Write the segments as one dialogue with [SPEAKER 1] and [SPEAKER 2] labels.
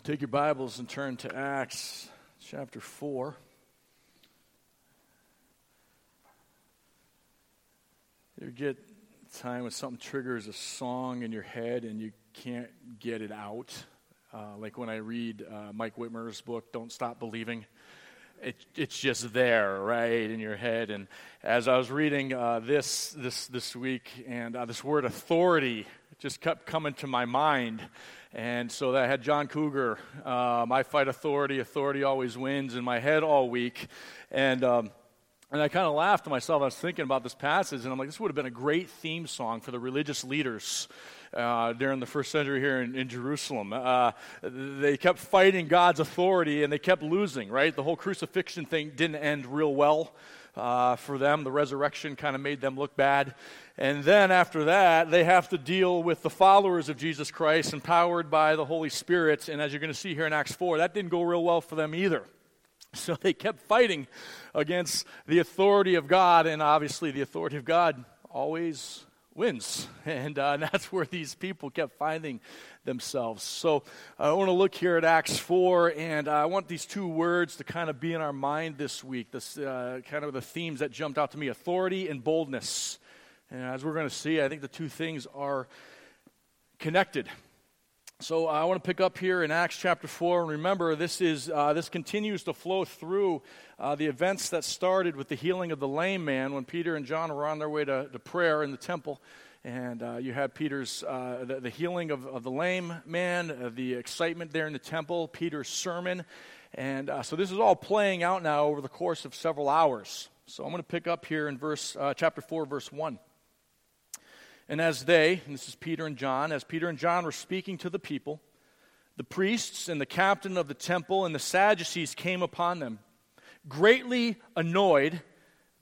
[SPEAKER 1] Well, take your Bibles and turn to Acts chapter 4. You get time when something triggers a song in your head and you can't get it out. Uh, like when I read uh, Mike Wittmer's book, Don't Stop Believing. It, it's just there, right, in your head. And as I was reading uh, this, this this week, and uh, this word authority just kept coming to my mind. And so I had John Cougar, um, I fight authority, authority always wins, in my head all week. And, um, and I kind of laughed to myself. I was thinking about this passage, and I'm like, this would have been a great theme song for the religious leaders. Uh, during the first century here in, in Jerusalem. Uh, they kept fighting God's authority and they kept losing, right? The whole crucifixion thing didn't end real well uh, for them. The resurrection kind of made them look bad. And then after that, they have to deal with the followers of Jesus Christ, empowered by the Holy Spirit. And as you're going to see here in Acts 4, that didn't go real well for them either. So they kept fighting against the authority of God, and obviously, the authority of God always wins. And, uh, and that's where these people kept finding themselves. So uh, I want to look here at Acts 4, and uh, I want these two words to kind of be in our mind this week. This uh, kind of the themes that jumped out to me authority and boldness. And as we're going to see, I think the two things are connected. So I want to pick up here in Acts chapter 4. And remember, this, is, uh, this continues to flow through uh, the events that started with the healing of the lame man when Peter and John were on their way to, to prayer in the temple. And uh, you had Peter's, uh, the, the, healing of, of, the lame man, uh, the excitement there in the temple, Peter's sermon. And uh, so this is all playing out now over the course of several hours. So I'm going to pick up here in verse, chapter 4, verse 1. And as they, and this is Peter and John, as Peter and John were speaking to the people, the priests and the captain of the temple and the Sadducees came upon them, greatly annoyed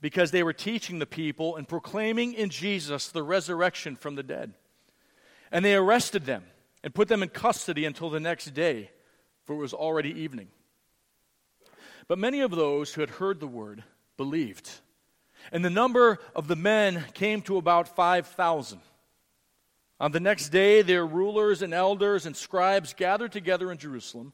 [SPEAKER 1] because they were teaching the people and proclaiming in Jesus the resurrection from the dead. And they arrested them and put them in custody until the next day, for it was already evening. But many of those who had heard the word believed. And the number of the men came to about 5,000. On the next day, their rulers and elders and scribes gathered together in Jerusalem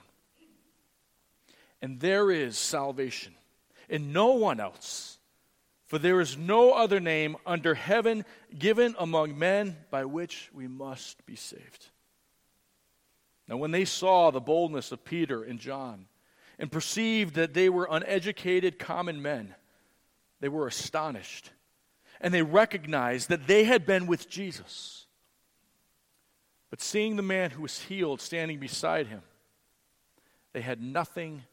[SPEAKER 1] And there is salvation in no one else, for there is no other name under heaven given among men by which we must be saved. Now, when they saw the boldness of Peter and John and perceived that they were uneducated common men, they were astonished, and they recognized that they had been with Jesus. But seeing the man who was healed standing beside him, they had nothing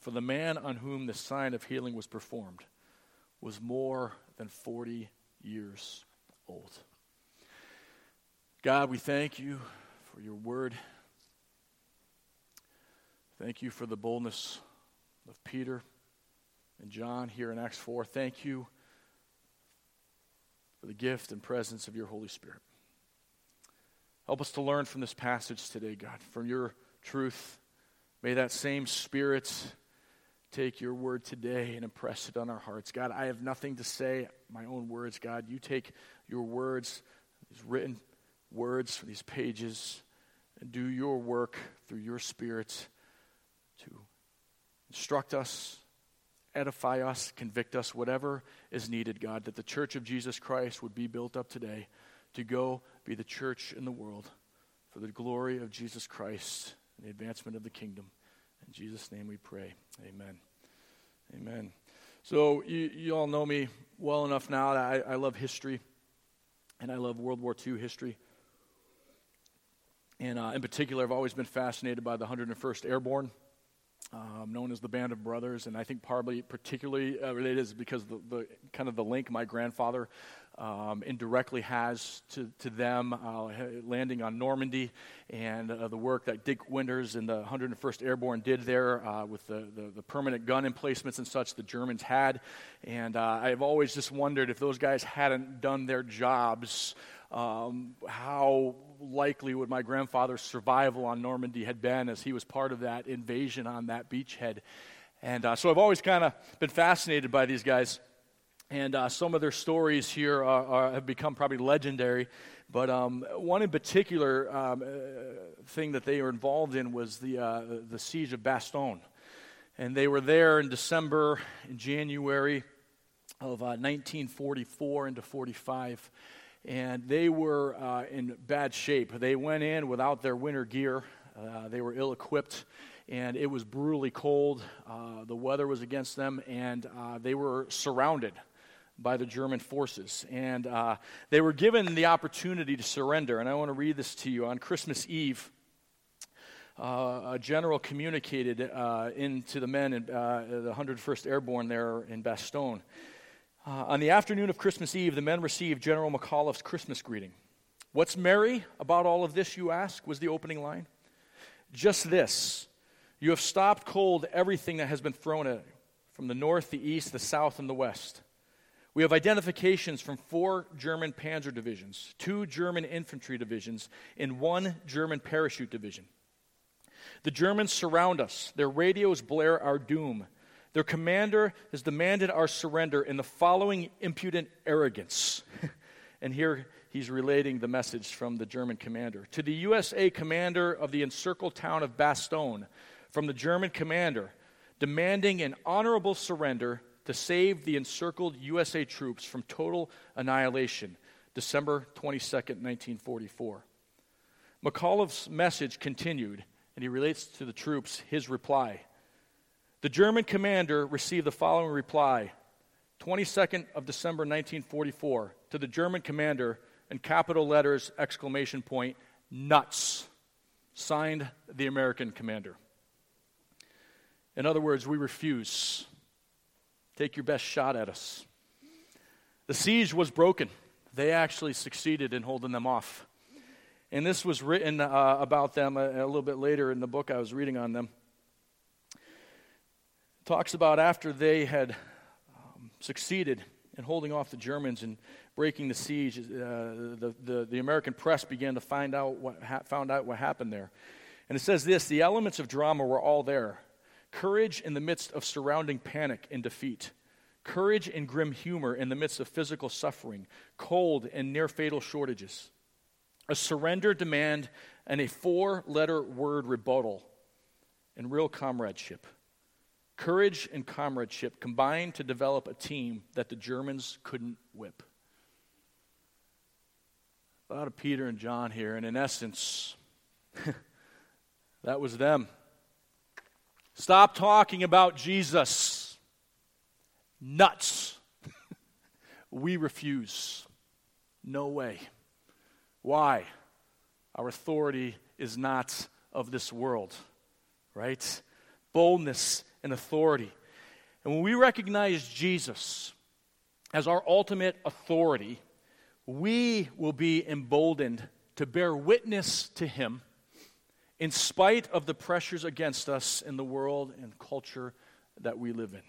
[SPEAKER 1] For the man on whom the sign of healing was performed was more than 40 years old. God, we thank you for your word. Thank you for the boldness of Peter and John here in Acts 4. Thank you for the gift and presence of your Holy Spirit. Help us to learn from this passage today, God, from your truth. May that same Spirit take your word today and impress it on our hearts. God, I have nothing to say, my own words. God, you take your words, these written words from these pages, and do your work through your Spirit to instruct us, edify us, convict us, whatever is needed, God, that the church of Jesus Christ would be built up today to go be the church in the world for the glory of Jesus Christ and the advancement of the kingdom. In Jesus' name we pray. Amen. Amen. So, you, you all know me well enough now that I, I love history, and I love World War II history. And uh, in particular, I've always been fascinated by the 101st Airborne um, known as the Band of Brothers, and I think probably particularly uh, related is because the, the, kind of the link my grandfather um, indirectly has to, to them, uh, landing on Normandy, and uh, the work that Dick Winters and the 101st Airborne did there uh, with the, the, the, permanent gun emplacements and such the Germans had. And uh, I've always just wondered if those guys hadn't done their jobs um, how likely would my grandfather's survival on Normandy had been as he was part of that invasion on that beachhead. And uh, so I've always kind of been fascinated by these guys. And uh, some of their stories here are, are, have become probably legendary. But um, one in particular um, uh, thing that they were involved in was the, uh, the siege of Bastogne. And they were there in December and January of 1944 uh, into 45 and they were uh, in bad shape. They went in without their winter gear, uh, they were ill equipped, and it was brutally cold. Uh, the weather was against them, and uh, they were surrounded by the German forces. And uh, they were given the opportunity to surrender. And I want to read this to you. On Christmas Eve, uh, a general communicated into the men in the 101st Airborne there in Bastogne uh, on the afternoon of Christmas Eve, the men received General McAuliffe's Christmas greeting. What's merry about all of this, you ask, was the opening line. Just this you have stopped cold everything that has been thrown at you from the north, the east, the south, and the west. We have identifications from four German panzer divisions, two German infantry divisions, and one German parachute division. The Germans surround us. Their radios blare our doom. Their commander has demanded our surrender in the following impudent arrogance. and here he's relating the message from the German commander. To the USA commander of the encircled town of Bastogne, from the German commander, demanding an honorable surrender to save the encircled USA troops from total annihilation, December 22nd, 1944. McAuliffe's message continued, and he relates to the troops his reply. The German commander received the following reply 22nd of December 1944 to the German commander in capital letters exclamation point nuts signed the American commander. In other words, we refuse. Take your best shot at us. The siege was broken. They actually succeeded in holding them off. And this was written uh, about them a, a little bit later in the book I was reading on them talks about after they had um, succeeded in holding off the Germans and breaking the siege, uh, the, the, the, American press began to find out what ha- found out what happened there. And it says this the elements of drama were all there courage in the midst of surrounding panic and defeat, courage and grim humor in the midst of physical suffering, cold and near fatal shortages, a surrender demand, and a four letter word rebuttal, and real comradeship. Courage and comradeship combined to develop a team that the Germans couldn't whip. A lot of Peter and John here, and in essence, that was them. Stop talking about Jesus. Nuts. we refuse. No way. Why? Our authority is not of this world, right? Boldness and authority. And when we recognize Jesus as our ultimate authority, we will be emboldened to bear witness to him in spite of the pressures against us in the world and culture that we live in.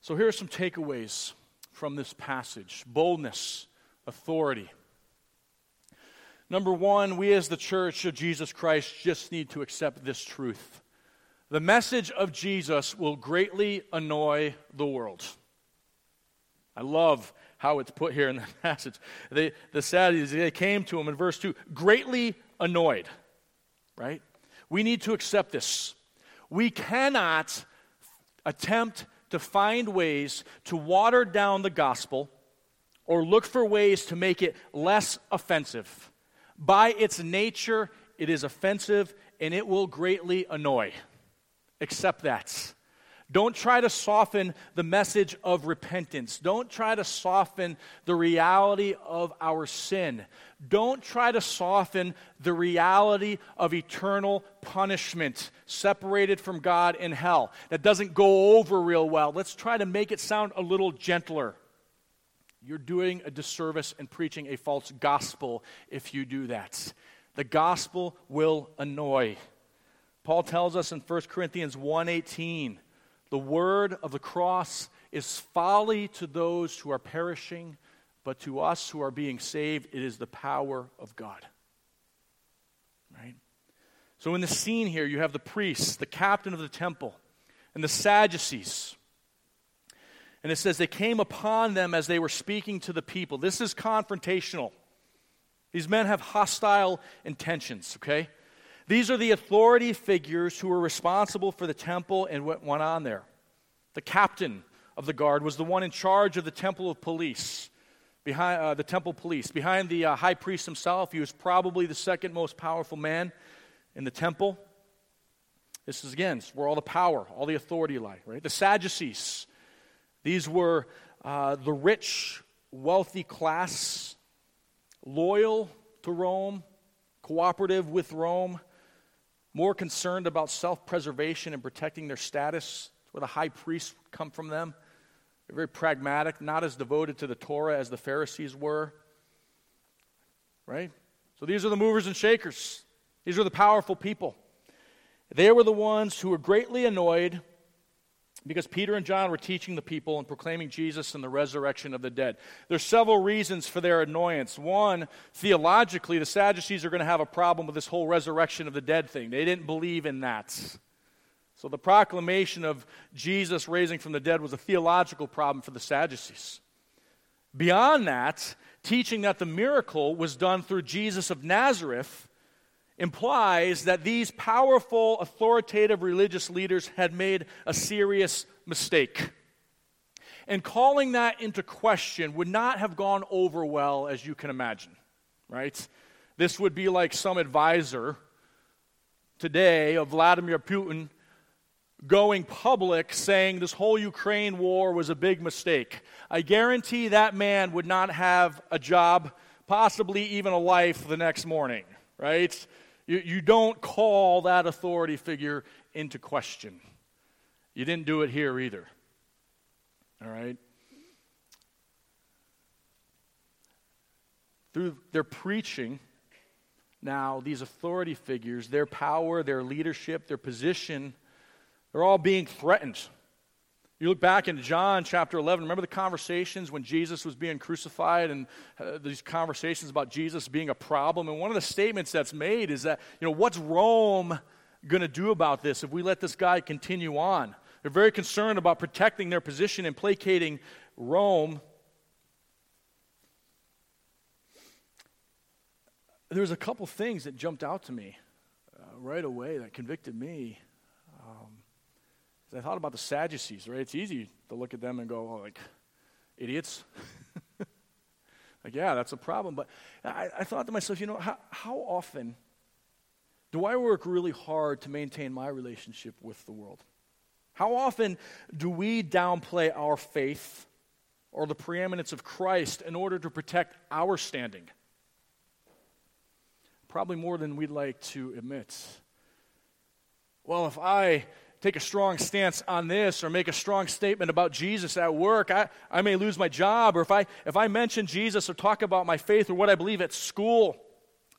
[SPEAKER 1] So here are some takeaways from this passage boldness, authority. Number one, we as the church of Jesus Christ just need to accept this truth. The message of Jesus will greatly annoy the world. I love how it's put here in the passage. They, the Sadducees, they came to him in verse 2, greatly annoyed, right? We need to accept this. We cannot attempt to find ways to water down the gospel or look for ways to make it less offensive. By its nature, it is offensive and it will greatly annoy. Accept that. Don't try to soften the message of repentance. Don't try to soften the reality of our sin. Don't try to soften the reality of eternal punishment separated from God in hell. That doesn't go over real well. Let's try to make it sound a little gentler. You're doing a disservice and preaching a false gospel if you do that. The gospel will annoy. Paul tells us in 1 Corinthians 1:18 the word of the cross is folly to those who are perishing, but to us who are being saved, it is the power of God. Right? So, in the scene here, you have the priests, the captain of the temple, and the Sadducees. And it says they came upon them as they were speaking to the people. This is confrontational. These men have hostile intentions, okay? These are the authority figures who were responsible for the temple and what went on there. The captain of the guard was the one in charge of the temple of police, behind uh, the temple police. Behind the uh, high priest himself, he was probably the second most powerful man in the temple. This is again where all the power, all the authority lie, right? The Sadducees. These were uh, the rich, wealthy class, loyal to Rome, cooperative with Rome more concerned about self preservation and protecting their status, where the high priests come from them. They're very pragmatic, not as devoted to the Torah as the Pharisees were. Right? So these are the movers and shakers. These are the powerful people. They were the ones who were greatly annoyed because Peter and John were teaching the people and proclaiming Jesus and the resurrection of the dead. There's several reasons for their annoyance. One, theologically, the Sadducees are going to have a problem with this whole resurrection of the dead thing. They didn't believe in that. So the proclamation of Jesus raising from the dead was a theological problem for the Sadducees. Beyond that, teaching that the miracle was done through Jesus of Nazareth implies that these powerful, authoritative religious leaders had made a serious mistake. And calling that into question would not have gone over well, as you can imagine, right? This would be like some advisor today of Vladimir Putin going public saying this whole Ukraine war was a big mistake. I guarantee that man would not have a job, possibly even a life the next morning, right? You, you don't call that authority figure into question. You didn't do it here either. All right? Through their preaching, now, these authority figures, their power, their leadership, their position, they're all being threatened. You look back in John chapter 11, remember the conversations when Jesus was being crucified and uh, these conversations about Jesus being a problem? And one of the statements that's made is that, you know, what's Rome going to do about this if we let this guy continue on? They're very concerned about protecting their position and placating Rome. There's a couple things that jumped out to me uh, right away that convicted me. I thought about the Sadducees, right? It's easy to look at them and go, oh, like, idiots. like, yeah, that's a problem. But I, I thought to myself, you know, how, how often do I work really hard to maintain my relationship with the world? How often do we downplay our faith or the preeminence of Christ in order to protect our standing? Probably more than we'd like to admit. Well, if I take a strong stance on this or make a strong statement about Jesus at work, I, I may lose my job. Or if I, if I mention Jesus or talk about my faith or what I believe at school,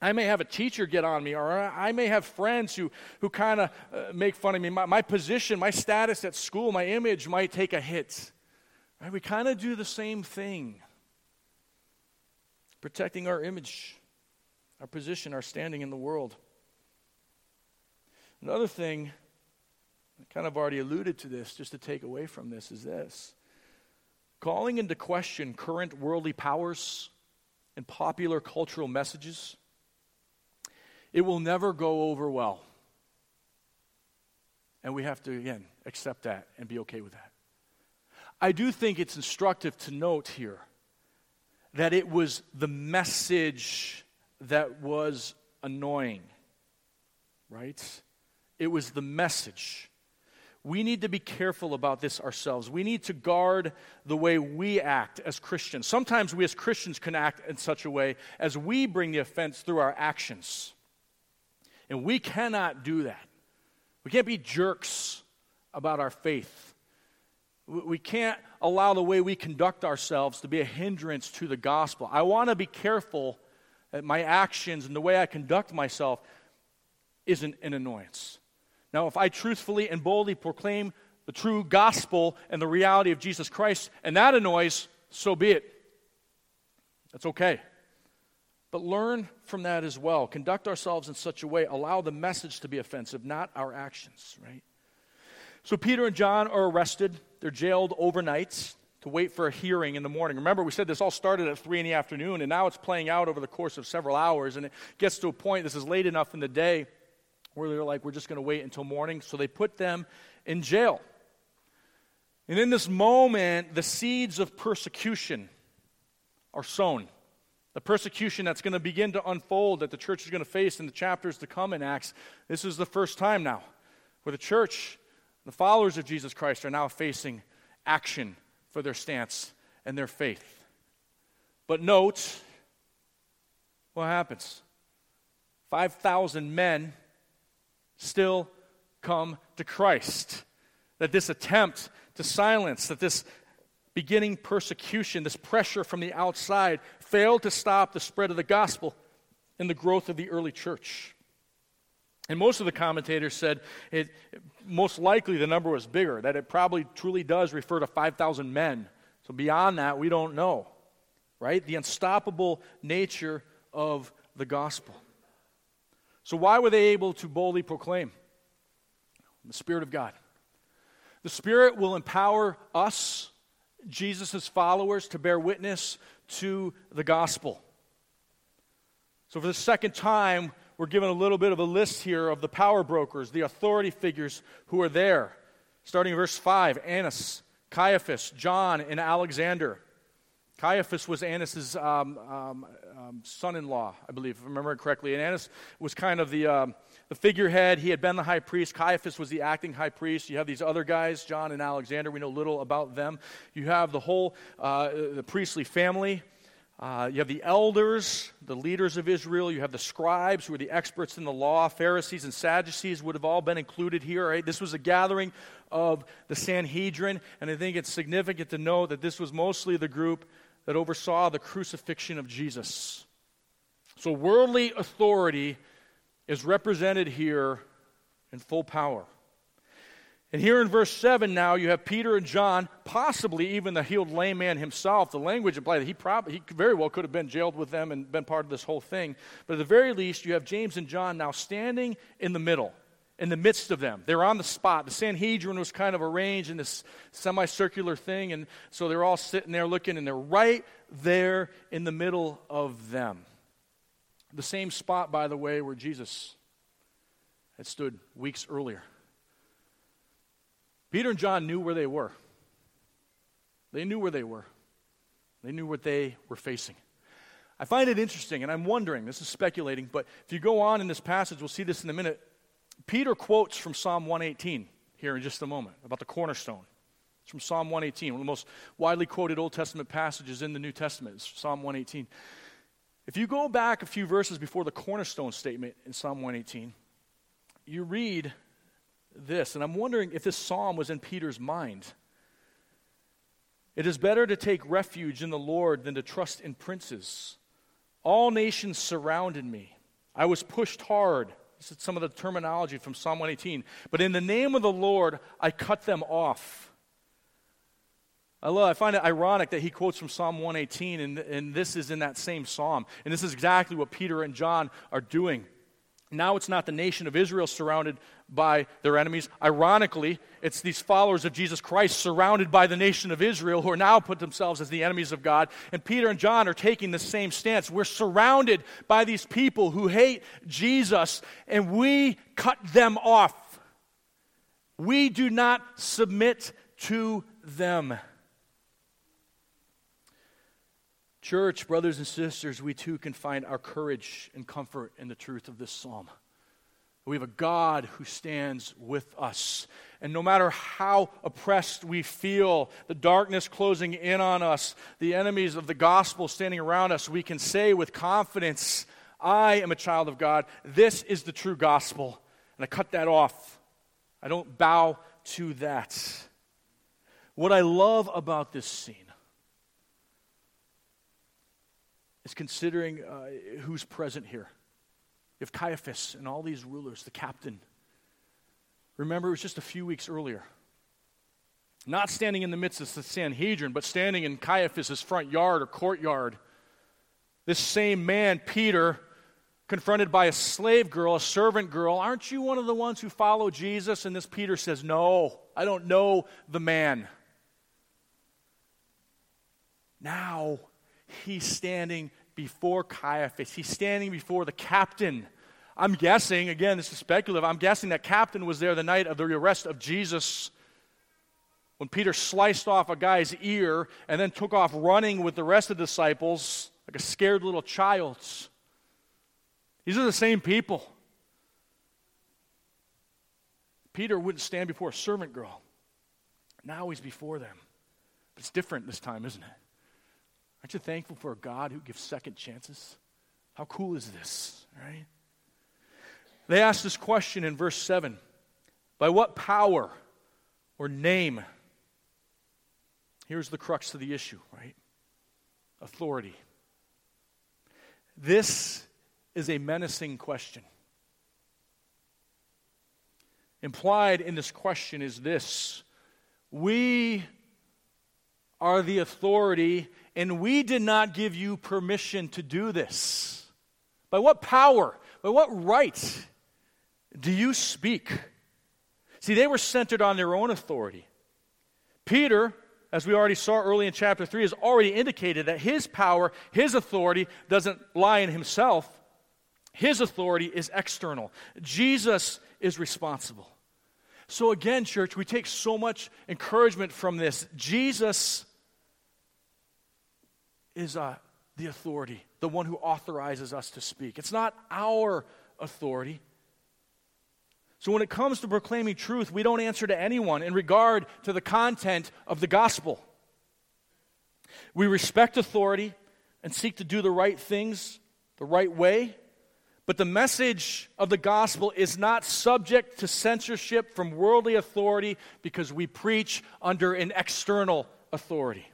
[SPEAKER 1] I may have a teacher get on me, or I may have friends who, who kind of uh, make fun of me. My, my, position, my status at school, my image might take a hit. Right? We kind of do the same thing. Protecting our image, our position, our standing in the world. Another thing, I kind of already alluded to this, just to take away from this, is this calling into question current worldly powers and popular cultural messages it will never go over well. And we have to, again, accept that and be okay with that. I do think it's instructive to note here that it was the message that was annoying, right? It was the message. We need to be careful about this ourselves. We need to guard the way we act as Christians. Sometimes we as Christians can act in such a way as we bring the offense through our actions. And we cannot do that. We can't be jerks about our faith. We can't allow the way we conduct ourselves to be a hindrance to the gospel. I want to be careful that my actions and the way I conduct myself isn't an annoyance. Now, if I truthfully and boldly proclaim the true gospel and the reality of Jesus Christ, and that annoys, so be it. That's okay. But learn from that as well. Conduct ourselves in such a way, allow the message to be offensive, not our actions, right? So Peter and John are arrested. They're jailed overnight to wait for a hearing in the morning. Remember, we said this all started at 3 in the afternoon, and now it's playing out over the course of several hours, and it gets to a point, this is late enough in the day, where they're like, we're just going to wait until morning. So they put them in jail. And in this moment, the seeds of persecution are sown the persecution that's going to begin to unfold that the church is going to face in the chapters to come in Acts. This is the first time now where the church, the followers of Jesus Christ, are now facing action for their stance and their faith. But note what happens 5,000 men still come to Christ. That this attempt to silence, that this beginning persecution, this pressure from the outside, failed to stop the spread of the gospel and the growth of the early church. And most of the commentators said it, most likely the number was bigger, that it probably truly does refer to 5,000 men. So beyond that, we don't know, right? The unstoppable nature of the gospel. So, why were they able to boldly proclaim? The Spirit of God. The Spirit will empower us, Jesus' followers, to bear witness to the gospel. So, for the second time, we're given a little bit of a list here of the power brokers, the authority figures who are there. Starting in verse 5 Annas, Caiaphas, John, and Alexander. Caiaphas was Annas' um, um, um, son in law, I believe, if I remember correctly. And Annas was kind of the, um, the figurehead. He had been the high priest. Caiaphas was the acting high priest. You have these other guys, John and Alexander. We know little about them. You have the whole uh, the priestly family. Uh, you have the elders, the leaders of Israel. You have the scribes, who are the experts in the law. Pharisees and Sadducees would have all been included here. Right? This was a gathering of the Sanhedrin, and I think it's significant to know that this was mostly the group that oversaw the crucifixion of Jesus. So, worldly authority is represented here in full power. And here in verse 7 now, you have Peter and John, possibly even the healed lame man himself. The language implies that he, probably, he very well could have been jailed with them and been part of this whole thing. But at the very least, you have James and John now standing in the middle, in the midst of them. They're on the spot. The Sanhedrin was kind of arranged in this semicircular thing, and so they're all sitting there looking, and they're right there in the middle of them. The same spot, by the way, where Jesus had stood weeks earlier. Peter and John knew where they were. They knew where they were. They knew what they were facing. I find it interesting, and I'm wondering, this is speculating, but if you go on in this passage, we'll see this in a minute. Peter quotes from Psalm 118 here in just a moment about the cornerstone. It's from Psalm 118, one of the most widely quoted Old Testament passages in the New Testament, is Psalm 118. If you go back a few verses before the cornerstone statement in Psalm 118, you read this, and I'm wondering if this psalm was in Peter's mind. It is better to take refuge in the Lord than to trust in princes. All nations surrounded me. I was pushed hard. This is some of the terminology from Psalm 118. But in the name of the Lord, I cut them off. I love, I find it ironic that he quotes from Psalm 118, and, and this is in that same psalm. And this is exactly what Peter and John are doing. Now it's not the nation of Israel surrounded by their enemies. Ironically, it's these followers of Jesus Christ surrounded by the nation of Israel who are now put themselves as the enemies of God. And Peter and John are taking the same stance. We're surrounded by these people who hate Jesus, and we cut them off. We do not submit to them. Church, brothers and sisters, we too can find our courage and comfort in the truth of this psalm. We have a God who stands with us. And no matter how oppressed we feel, the darkness closing in on us, the enemies of the gospel standing around us, we can say with confidence, I am a child of God. This is the true gospel. And I cut that off. I don't bow to that. What I love about this scene is considering uh, who's present here. Have Caiaphas and all these rulers, the captain. Remember, it was just a few weeks earlier. Not standing in the midst of the Sanhedrin, but standing in Caiaphas' front yard or courtyard. This same man, Peter, confronted by a slave girl, a servant girl, Aren't you one of the ones who follow Jesus? And this Peter says, No, I don't know the man. Now he's standing before Caiaphas. He's standing before the captain. I'm guessing, again, this is speculative, I'm guessing that captain was there the night of the arrest of Jesus when Peter sliced off a guy's ear and then took off running with the rest of the disciples like a scared little child. These are the same people. Peter wouldn't stand before a servant girl. Now he's before them. But it's different this time, isn't it? Aren't you thankful for a God who gives second chances? How cool is this, right? They ask this question in verse 7 By what power or name? Here's the crux of the issue, right? Authority. This is a menacing question. Implied in this question is this We are the authority and we did not give you permission to do this. By what power, by what right do you speak? See, they were centered on their own authority. Peter, as we already saw early in chapter 3, has already indicated that his power, his authority, doesn't lie in himself. His authority is external. Jesus is responsible. So, again, church, we take so much encouragement from this. Jesus is uh, the authority, the one who authorizes us to speak. It's not our authority. So when it comes to proclaiming truth, we don't answer to anyone in regard to the content of the gospel. We respect authority and seek to do the right things the right way. But the message of the gospel is not subject to censorship from worldly authority because we preach under an external authority.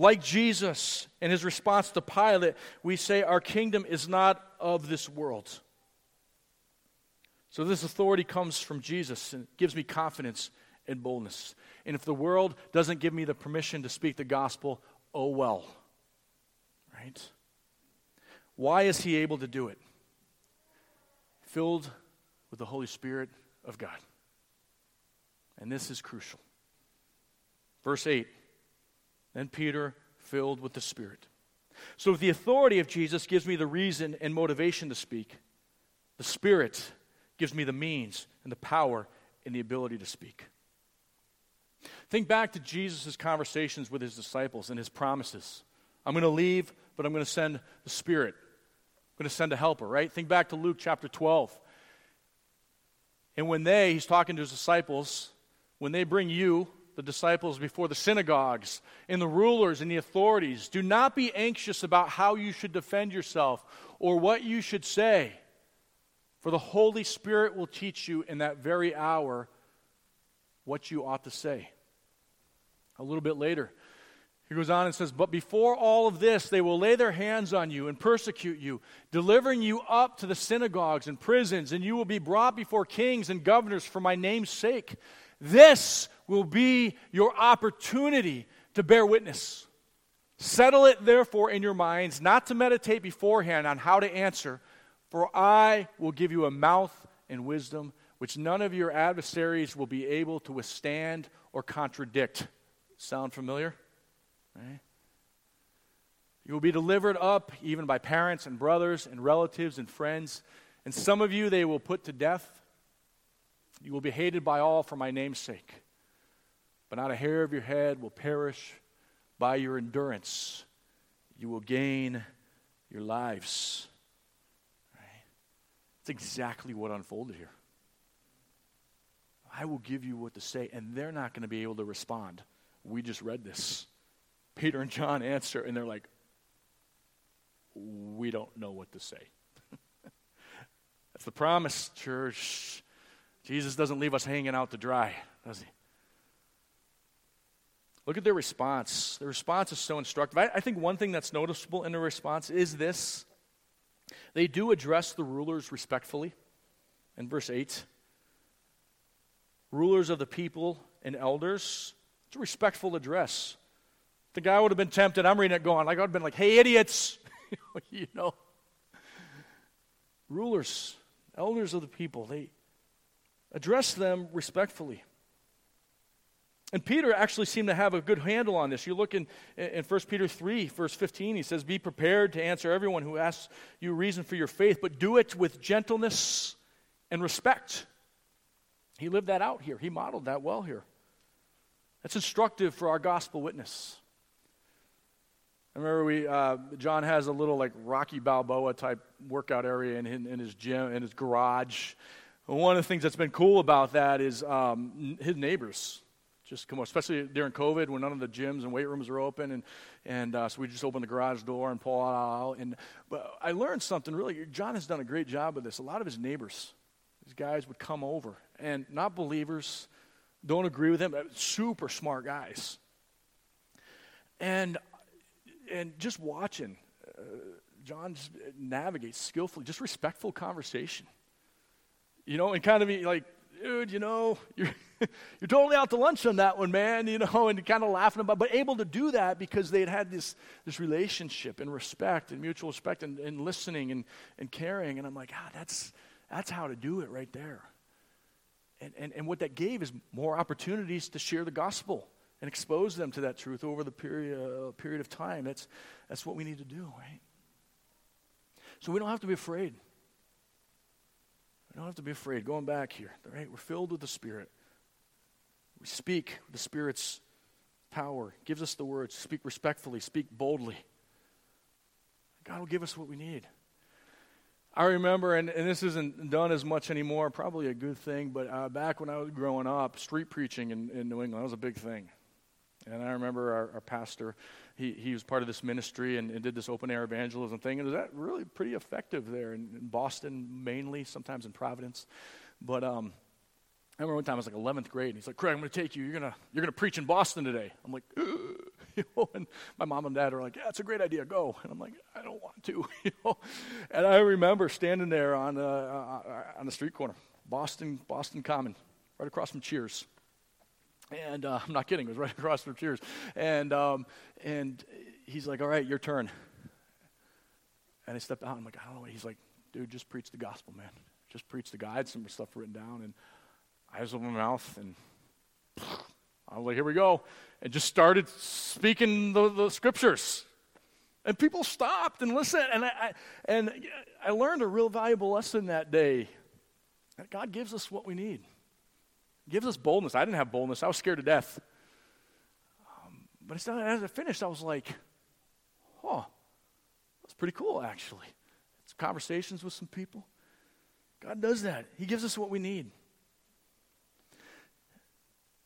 [SPEAKER 1] Like Jesus in his response to Pilate, we say, Our kingdom is not of this world. So this authority comes from Jesus and gives me confidence and boldness. And if the world doesn't give me the permission to speak the gospel, oh well. Right? Why is he able to do it? Filled with the Holy Spirit of God. And this is crucial. Verse 8 then Peter, filled with the Spirit. So, the authority of Jesus gives me the reason and motivation to speak, the Spirit gives me the means and the power and the ability to speak. Think back to Jesus' conversations with his disciples and his promises. I'm going to leave, but I'm going to send the Spirit. I'm going to send a helper, right? Think back to Luke chapter 12. And when they, he's talking to his disciples, when they bring you, the disciples before the synagogues and the rulers and the authorities. Do not be anxious about how you should defend yourself or what you should say. For the Holy Spirit will teach you in that very hour what you ought to say. A little bit later, he goes on and says, But before all of this, they will lay their hands on you and persecute you, delivering you up to the synagogues and prisons, and you will be brought before kings and governors for my name's sake. This will be your opportunity to bear witness. Settle it, therefore, in your minds, not to meditate beforehand on how to answer, for I will give you a mouth and wisdom which none of your adversaries will be able to withstand or contradict. Sound familiar? Right? You will be delivered up even by parents and brothers and relatives and friends, and some of you they will put to death. You will be hated by all for my name's sake, but not a hair of your head will perish. By your endurance, you will gain your lives. Right? That's exactly what unfolded here. I will give you what to say, and they're not going to be able to respond. We just read this. Peter and John answer, and they're like, We don't know what to say. That's the promise, church. Jesus doesn't leave us hanging out to dry, does he? Look at their response. The response is so instructive. I, I think one thing that's noticeable in their response is this they do address the rulers respectfully. In verse 8, rulers of the people and elders, it's a respectful address. The guy would have been tempted. I'm reading it going, like, I would have been like, hey, idiots. you know. Rulers, elders of the people, they address them respectfully. And Peter actually seemed to have a good handle on this. You look in, in 1 Peter 3, verse 15, he says, Be prepared to answer everyone who asks you reason for your faith, but do it with gentleness and respect. He lived that out here, he modeled that well here. That's instructive for our gospel witness. I remember we, uh, John has a little like Rocky Balboa type workout area in, in, in his gym, in his garage. One of the things that's been cool about that is um, his neighbors just come up, especially during COVID when none of the gyms and weight rooms were open. And, and uh, so we just opened the garage door and pull out. And, but I learned something really. John has done a great job with this. A lot of his neighbors, these guys would come over, and not believers, don't agree with him, super smart guys. And and just watching, uh, John just navigates skillfully, just respectful conversation. You know, and kind of be like, dude, you know, you're, you're totally out to lunch on that one, man, you know, and kind of laughing about, but able to do that because they had had this, this relationship and respect and mutual respect and, and listening and, and caring. And I'm like, ah, that's, that's how to do it right there. And, and, and what that gave is more opportunities to share the gospel and expose them to that truth over the period, uh, period of time. That's, that's what we need to do, right? So we don't have to be afraid. We don't have to be afraid. Going back here, right? We're filled with the Spirit. We speak the Spirit's power. gives us the words. Speak respectfully. Speak boldly. God will give us what we need. I remember, and, and this isn't done as much anymore, probably a good thing, but uh, back when I was growing up, street preaching in, in New England was a big thing. And I remember our, our pastor, he, he was part of this ministry and, and, did this open air evangelism thing. And was that really pretty effective there in, in Boston, mainly, sometimes in Providence. But um, I remember one time I was like 11th grade, and he's like, Craig, I'm going to take you. You're going you're gonna preach in Boston today. I'm like, Ugh. you know, and my mom and dad are like, yeah, it's a great idea. Go. And I'm like, I don't want to. you know? And I remember standing there on, uh, uh, on the street corner, Boston, Boston Common, right across from Cheers. And uh, I'm not kidding, it was right across from Cheers. And, um, and he's like, All right, your turn. And I stepped out. I'm like, I don't know. He's like, Dude, just preach the gospel, man. Just preach the had some stuff written down. And I was open my mouth. And I was like, Here we go. And just started speaking the, the scriptures. And people stopped and listened. And I, I, and I learned a real valuable lesson that day. That God gives us what we need gives us boldness. I didn't have boldness, I was scared to death. Um, but as it finished, I was like, oh, that's pretty cool, actually. It's conversations with some people. God does that, He gives us what we need.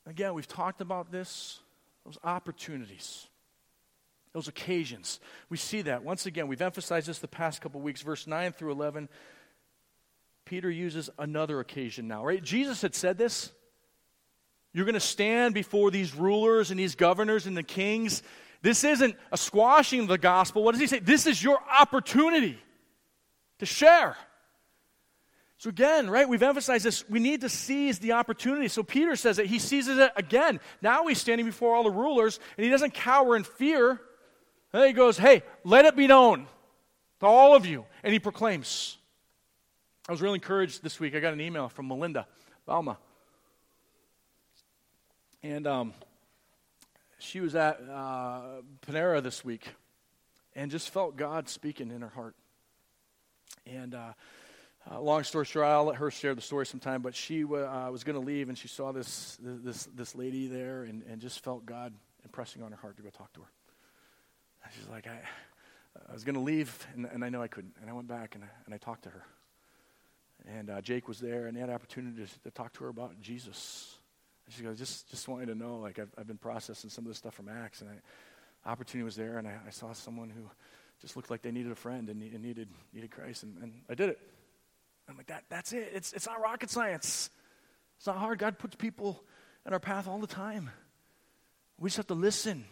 [SPEAKER 1] Again, we've talked about this, those opportunities, those occasions. We see that. Once again, we've emphasized this the past couple weeks, verse 9 through 11. Peter uses another occasion now, right? Jesus had said this. You're going to stand before these rulers and these governors and the kings. This isn't a squashing of the gospel. What does he say? This is your opportunity to share. So, again, right, we've emphasized this. We need to seize the opportunity. So, Peter says that he seizes it again. Now he's standing before all the rulers, and he doesn't cower in fear. Then he goes, Hey, let it be known to all of you. And he proclaims. I was really encouraged this week. I got an email from Melinda Balma. And um, she was at uh, Panera this week and just felt God speaking in her heart. And uh, uh, long story short, I'll let her share the story sometime. But she w- uh, was going to leave, and she saw this this this lady there, and, and just felt God impressing on her heart to go talk to her. And she's like, I, I was going to leave, and, and I know I couldn't. And I went back and I, and I talked to her. And uh, Jake was there, and he had opportunity to, to, talk to her about Jesus. She goes, just just wanted to know, like I've, I've been processing some of this stuff from Acts, and I, opportunity was there, and I, I saw someone who just looked like they needed a friend and, and needed needed Christ, and, and I did it. I'm like, that, that's it. It's, it's not rocket science. It's not hard. God puts people in our path all the time. We just have to listen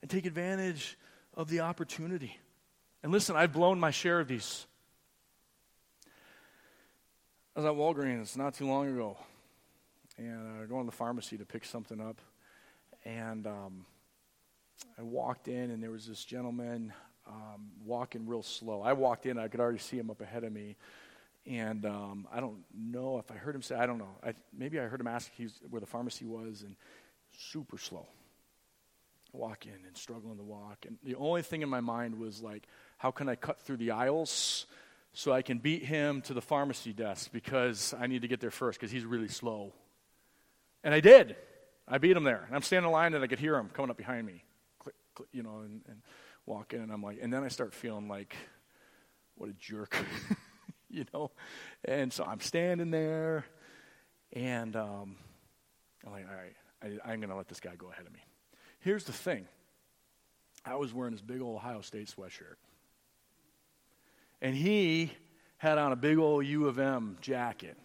[SPEAKER 1] and take advantage of the opportunity. And listen, I've blown my share of these. I was at Walgreens not too long ago, and uh, going to the pharmacy to pick something up, and um, I walked in, and there was this gentleman um, walking real slow. I walked in, I could already see him up ahead of me, and um, I don't know if I heard him say, I don't know. I, maybe I heard him ask where the pharmacy was, and super slow. Walk in and struggling to walk. And the only thing in my mind was like, how can I cut through the aisles so I can beat him to the pharmacy desk because I need to get there first because he's really slow. And I did. I beat him there. And I'm standing in line and I could hear him coming up behind me, click, click, you know, and, and walk in. And I'm like, and then I start feeling like, what a jerk. you know? And so I'm standing there, and um, I'm like, all right, I, I'm going to let this guy go ahead of me. Here's the thing I was wearing this big old Ohio State sweatshirt. And he had on a big old U of M jacket.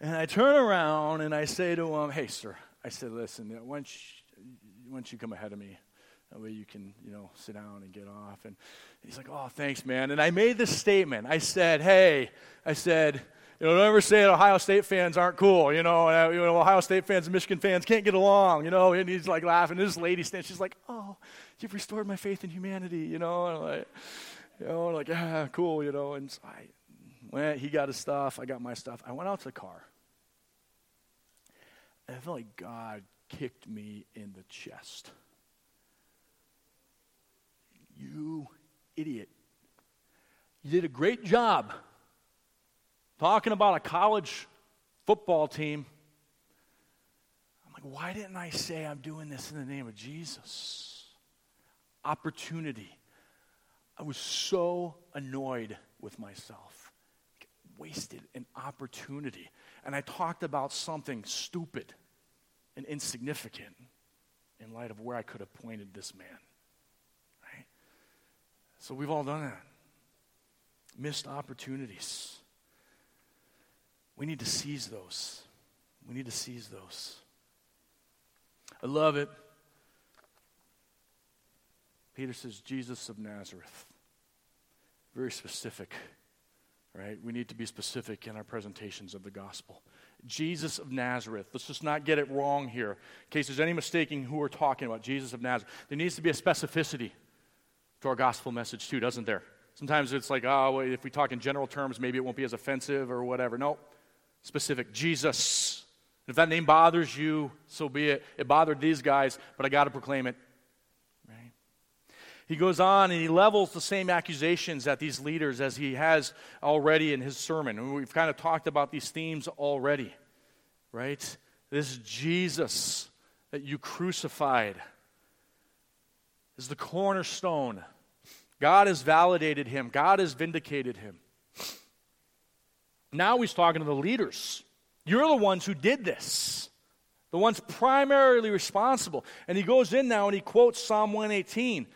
[SPEAKER 1] And I turn around and I say to him, Hey, sir, I said, listen, why don't you, why don't you come ahead of me? That way you can, you know, sit down and get off. And he's like, oh, thanks, man. And I made this statement. I said, hey, I said, you know, don't ever say that Ohio State fans aren't cool, you know, and, uh, you know, Ohio State fans and Michigan fans can't get along, you know, and he's like laughing. This lady stands, she's like, oh, you've restored my faith in humanity, you know, and I'm like, you know, like, ah, cool, you know, and so I went, he got his stuff, I got my stuff. I went out to the car. And I felt like God kicked me in the chest. You idiot. You did a great job talking about a college football team. I'm like, why didn't I say I'm doing this in the name of Jesus? Opportunity. I was so annoyed with myself. Wasted an opportunity. And I talked about something stupid and insignificant in light of where I could have pointed this man. Right? So we've all done that. Missed opportunities. We need to seize those. We need to seize those. I love it. Peter says, Jesus of Nazareth. Very specific, right? We need to be specific in our presentations of the gospel. Jesus of Nazareth. Let's just not get it wrong here. In case there's any mistaking who we're talking about, Jesus of Nazareth. There needs to be a specificity to our gospel message, too, doesn't there? Sometimes it's like, oh, well, if we talk in general terms, maybe it won't be as offensive or whatever. No, specific. Jesus. If that name bothers you, so be it. It bothered these guys, but I got to proclaim it. He goes on and he levels the same accusations at these leaders as he has already in his sermon. We've kind of talked about these themes already, right? This Jesus that you crucified is the cornerstone. God has validated him, God has vindicated him. Now he's talking to the leaders. You're the ones who did this, the ones primarily responsible. And he goes in now and he quotes Psalm 118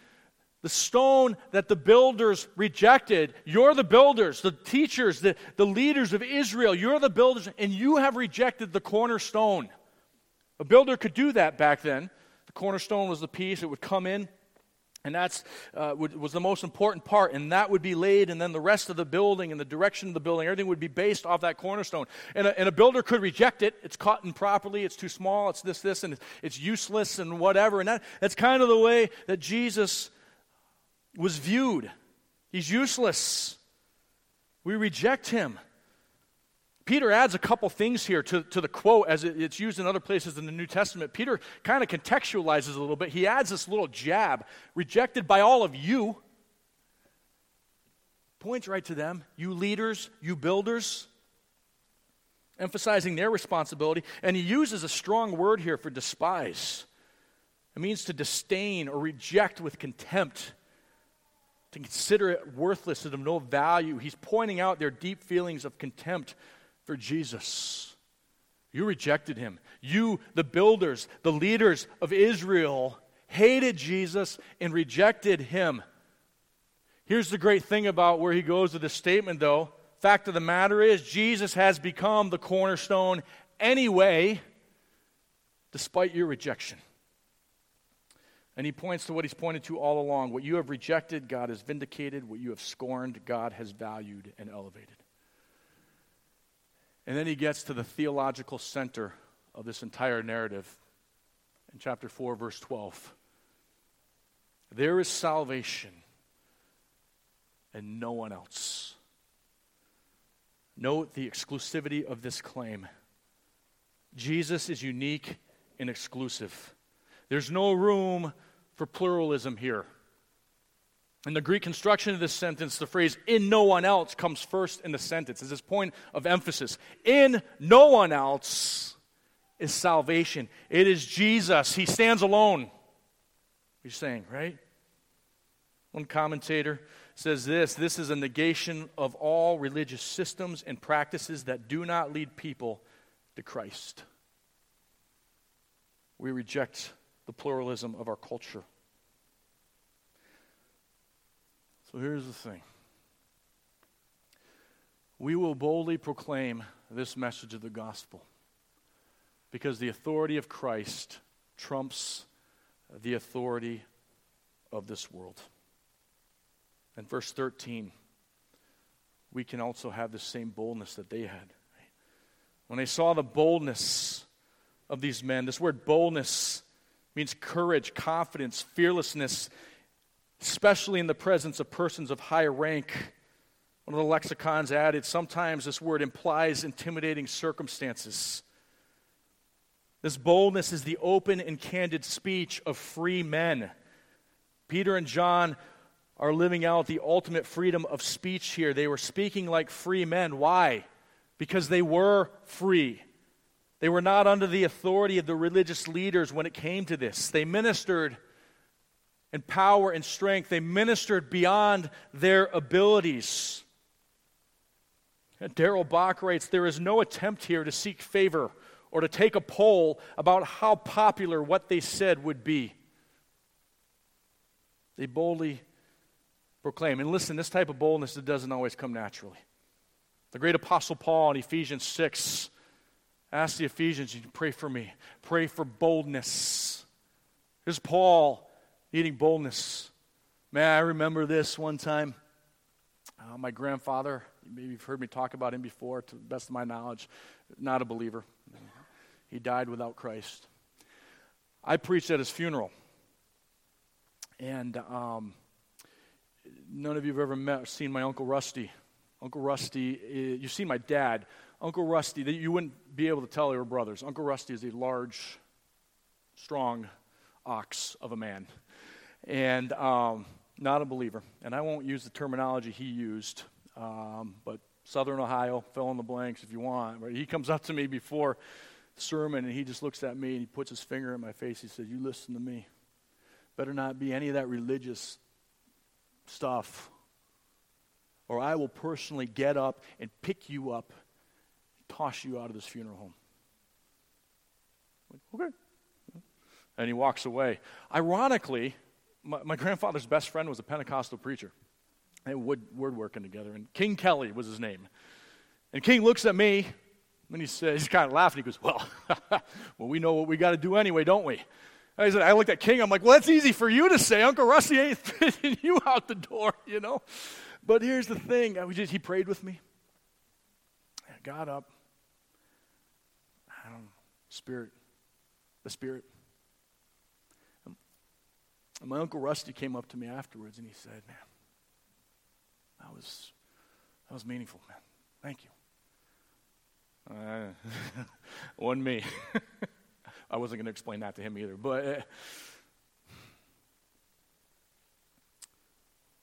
[SPEAKER 1] The stone that the builders rejected. You're the builders, the teachers, the, the leaders of Israel. You're the builders, and you have rejected the cornerstone. A builder could do that back then. The cornerstone was the piece, it would come in, and that uh, was the most important part, and that would be laid, and then the rest of the building and the direction of the building, everything would be based off that cornerstone. And a, and a builder could reject it. It's cut improperly, it's too small, it's this, this, and it's useless and whatever. And that, that's kind of the way that Jesus was viewed. He's useless. We reject him. Peter adds a couple things here to, to the quote as it, it's used in other places in the New Testament. Peter kind of contextualizes a little bit. He adds this little jab rejected by all of you. Points right to them, you leaders, you builders, emphasizing their responsibility. And he uses a strong word here for despise. It means to disdain or reject with contempt to consider it worthless and of no value. He's pointing out their deep feelings of contempt for Jesus. You rejected him. You, the builders, the leaders of Israel, hated Jesus and rejected him. Here's the great thing about where he goes with this statement, though. Fact of the matter is, Jesus has become the cornerstone anyway, despite your rejection. And he points to what he's pointed to all along. What you have rejected, God has vindicated. What you have scorned, God has valued and elevated. And then he gets to the theological center of this entire narrative in chapter 4, verse 12. There is salvation and no one else. Note the exclusivity of this claim. Jesus is unique and exclusive. There's no room for pluralism here. In the Greek construction of this sentence, the phrase in no one else comes first in the sentence as this point of emphasis. In no one else is salvation. It is Jesus. He stands alone. You're saying, right? One commentator says this this is a negation of all religious systems and practices that do not lead people to Christ. We reject the pluralism of our culture. So here's the thing we will boldly proclaim this message of the gospel because the authority of Christ trumps the authority of this world. And verse 13, we can also have the same boldness that they had. When they saw the boldness of these men, this word boldness means courage, confidence, fearlessness especially in the presence of persons of high rank. One of the lexicons added sometimes this word implies intimidating circumstances. This boldness is the open and candid speech of free men. Peter and John are living out the ultimate freedom of speech here. They were speaking like free men. Why? Because they were free. They were not under the authority of the religious leaders when it came to this. They ministered and power and strength. They ministered beyond their abilities. Darrell Bock writes There is no attempt here to seek favor or to take a poll about how popular what they said would be. They boldly proclaim. And listen, this type of boldness it doesn't always come naturally. The great apostle Paul in Ephesians 6 asked the Ephesians, You pray for me. Pray for boldness. Here's Paul needing boldness. Man, I remember this one time. Uh, my grandfather, maybe you've heard me talk about him before, to the best of my knowledge, not a believer. He died without Christ. I preached at his funeral. And um, none of you have ever met seen my Uncle Rusty. Uncle Rusty, eh, you've seen my dad. Uncle Rusty, you wouldn't be able to tell they were brothers. Uncle Rusty is a large, strong ox of a man and um, not a believer. And I won't use the terminology he used, um, but Southern Ohio, fill in the blanks if you want. But he comes up to me before sermon and he just looks at me and he puts his finger in my face. He says, You listen to me. Better not be any of that religious stuff, or I will personally get up and pick you up, toss you out of this funeral home. Like, okay. And he walks away. Ironically, my, my grandfather's best friend was a Pentecostal preacher. They wood, word working together, and King Kelly was his name. And King looks at me, and he says, he's kind of laughing. He goes, Well, well, we know what we got to do anyway, don't we? And I said, I looked at King. I'm like, Well, that's easy for you to say. Uncle Rusty ain't fitting you out the door, you know. But here's the thing. I was just, he prayed with me. I got up. I don't know, Spirit, the Spirit. And my Uncle Rusty came up to me afterwards and he said, Man, that was, that was meaningful, man. Thank you. Uh, one me. I wasn't going to explain that to him either. But uh,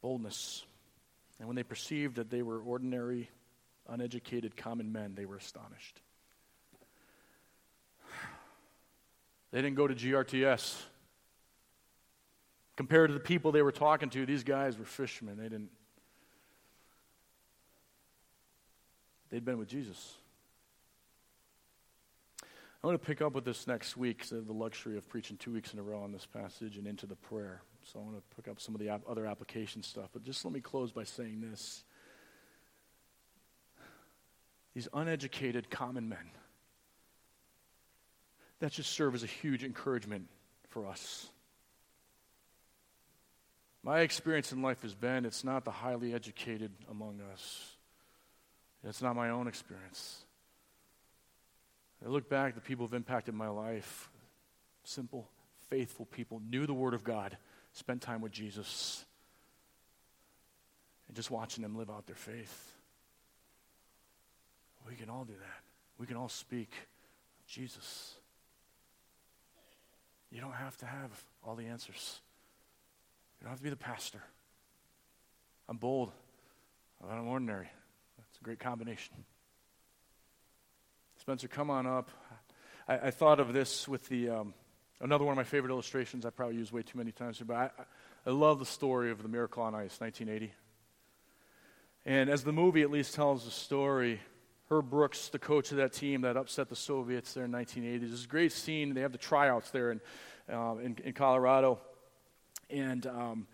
[SPEAKER 1] boldness. And when they perceived that they were ordinary, uneducated, common men, they were astonished. They didn't go to GRTS. Compared to the people they were talking to, these guys were fishermen. They didn't. They'd been with Jesus. I'm going to pick up with this next week because I have the luxury of preaching two weeks in a row on this passage and into the prayer. So I want to pick up some of the other application stuff. But just let me close by saying this. These uneducated common men, that just serve as a huge encouragement for us. My experience in life has been it's not the highly educated among us. It's not my own experience. I look back, the people who've impacted my life, simple, faithful people, knew the Word of God, spent time with Jesus, and just watching them live out their faith. We can all do that. We can all speak Jesus. You don't have to have all the answers. You don't have to be the pastor. I'm bold, but I'm ordinary. That's a great combination. Spencer, come on up. I, I thought of this with the um, another one of my favorite illustrations. I probably use way too many times, here, but I, I love the story of the Miracle on Ice, 1980. And as the movie at least tells the story, Herb Brooks, the coach of that team that upset the Soviets there in 1980, there's a great scene. They have the tryouts there in, um, in, in, Colorado. And um,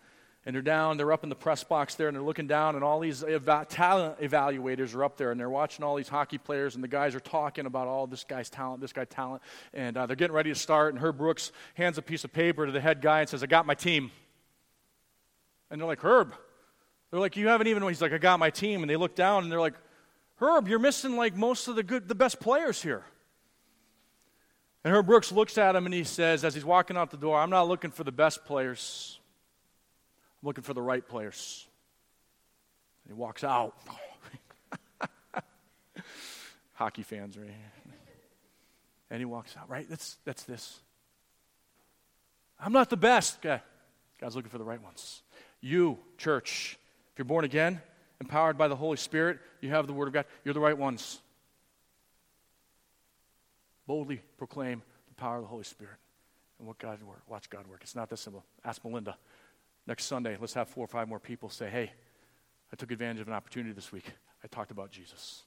[SPEAKER 1] and they're down, they're up in the press box there, and they're looking down, and all these eva- talent evaluators are up there, and they're watching all these hockey players, and the guys are talking about all oh, this guy's talent, this guy's talent, and uh, they're getting ready to start, and Herb Brooks hands a piece of paper to the head guy and says, I got my team. And they're like, Herb. They're like, you haven't even, he's like, I got my team, and they look down, and they're like, Herb, you're missing like most of the good, the best players here. And Herb Brooks looks at him and he says, as he's walking out the door, I'm not looking for the best players. I'm looking for the right players. And he walks out. Hockey fans, right? And he walks out, right? That's, that's this. I'm not the best. guy. God's looking for the right ones. You, church, if you're born again, empowered by the Holy Spirit, you have the Word of God, you're the right ones. Boldly proclaim the power of the Holy Spirit and what God work. Watch God work. It's not that simple. Ask Melinda. Next Sunday, let's have four or five more people say, hey, I took advantage of an opportunity this week. I talked about Jesus.